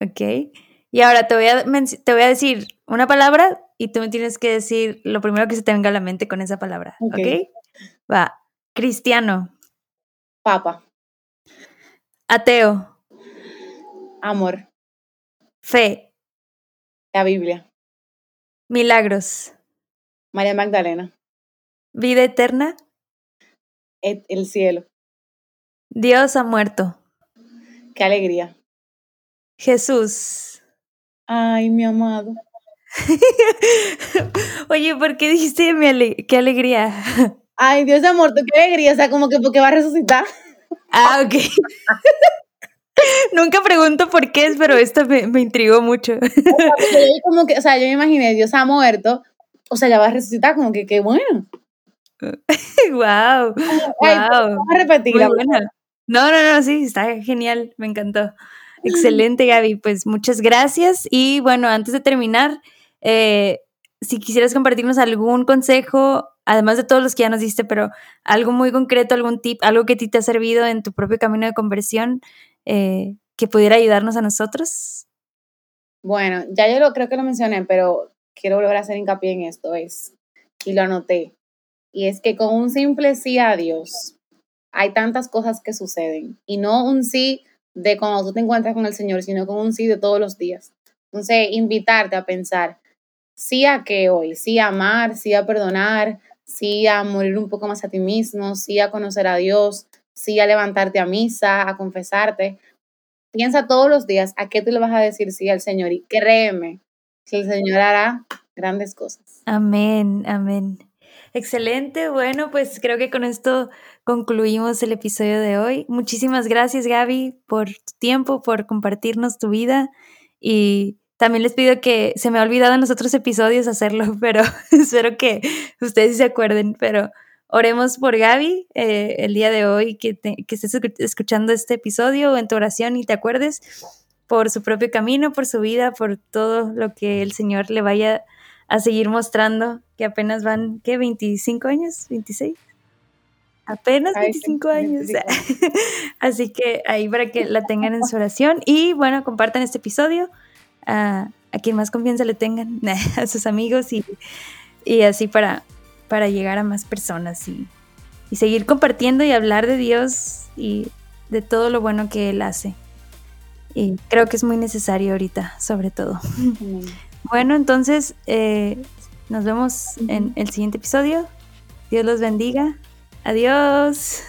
Ok. Y ahora te voy a, te voy a decir una palabra y tú me tienes que decir lo primero que se te venga a la mente con esa palabra. Ok. okay? Va. Cristiano. Papa. Ateo. Amor. Fe. La Biblia. Milagros. María Magdalena. Vida eterna. El cielo. Dios ha muerto. Qué alegría. Jesús. Ay, mi amado. Oye, ¿por qué dijiste mi qué alegría? Ay, Dios ha muerto, qué alegría. O sea, como que porque va a resucitar. Ah, ok. Nunca pregunto por qué es, pero esto me, me intrigó mucho. como que, o sea, yo me imaginé, Dios ha muerto, o sea, ya va a resucitar, como que qué bueno. wow. Ay, wow. Vamos a repetirla. No, no, no, sí, está genial, me encantó. Excelente, Gaby. Pues muchas gracias. Y bueno, antes de terminar, eh, si quisieras compartirnos algún consejo, además de todos los que ya nos diste, pero algo muy concreto, algún tip, algo que a ti te ha servido en tu propio camino de conversión, eh, que pudiera ayudarnos a nosotros. Bueno, ya yo lo creo que lo mencioné, pero quiero volver a hacer hincapié en esto, es, y lo anoté, y es que con un simple sí a Dios hay tantas cosas que suceden, y no un sí de cuando tú te encuentras con el Señor, sino con un sí de todos los días. Entonces, invitarte a pensar, sí a qué hoy, sí a amar, sí a perdonar, sí a morir un poco más a ti mismo, sí a conocer a Dios, sí a levantarte a misa, a confesarte. Piensa todos los días a qué tú le vas a decir sí al Señor y créeme que el Señor hará grandes cosas. Amén, amén. Excelente, bueno, pues creo que con esto concluimos el episodio de hoy. Muchísimas gracias Gaby por tu tiempo, por compartirnos tu vida y también les pido que se me ha olvidado en los otros episodios hacerlo, pero espero que ustedes se acuerden, pero oremos por Gaby eh, el día de hoy, que, que estés escuchando este episodio en tu oración y te acuerdes por su propio camino, por su vida, por todo lo que el Señor le vaya a seguir mostrando, que apenas van, ¿qué? ¿25 años? ¿26? Apenas 25 años. Así que ahí para que la tengan en su oración y bueno, compartan este episodio a, quien más confianza le tengan, a sus amigos y, y así para, para llegar a más personas y, y seguir compartiendo y hablar de Dios y de todo lo bueno que Él hace. Y creo que es muy necesario ahorita, sobre todo. Bueno, entonces eh, nos vemos en el siguiente episodio. Dios los bendiga. Adiós.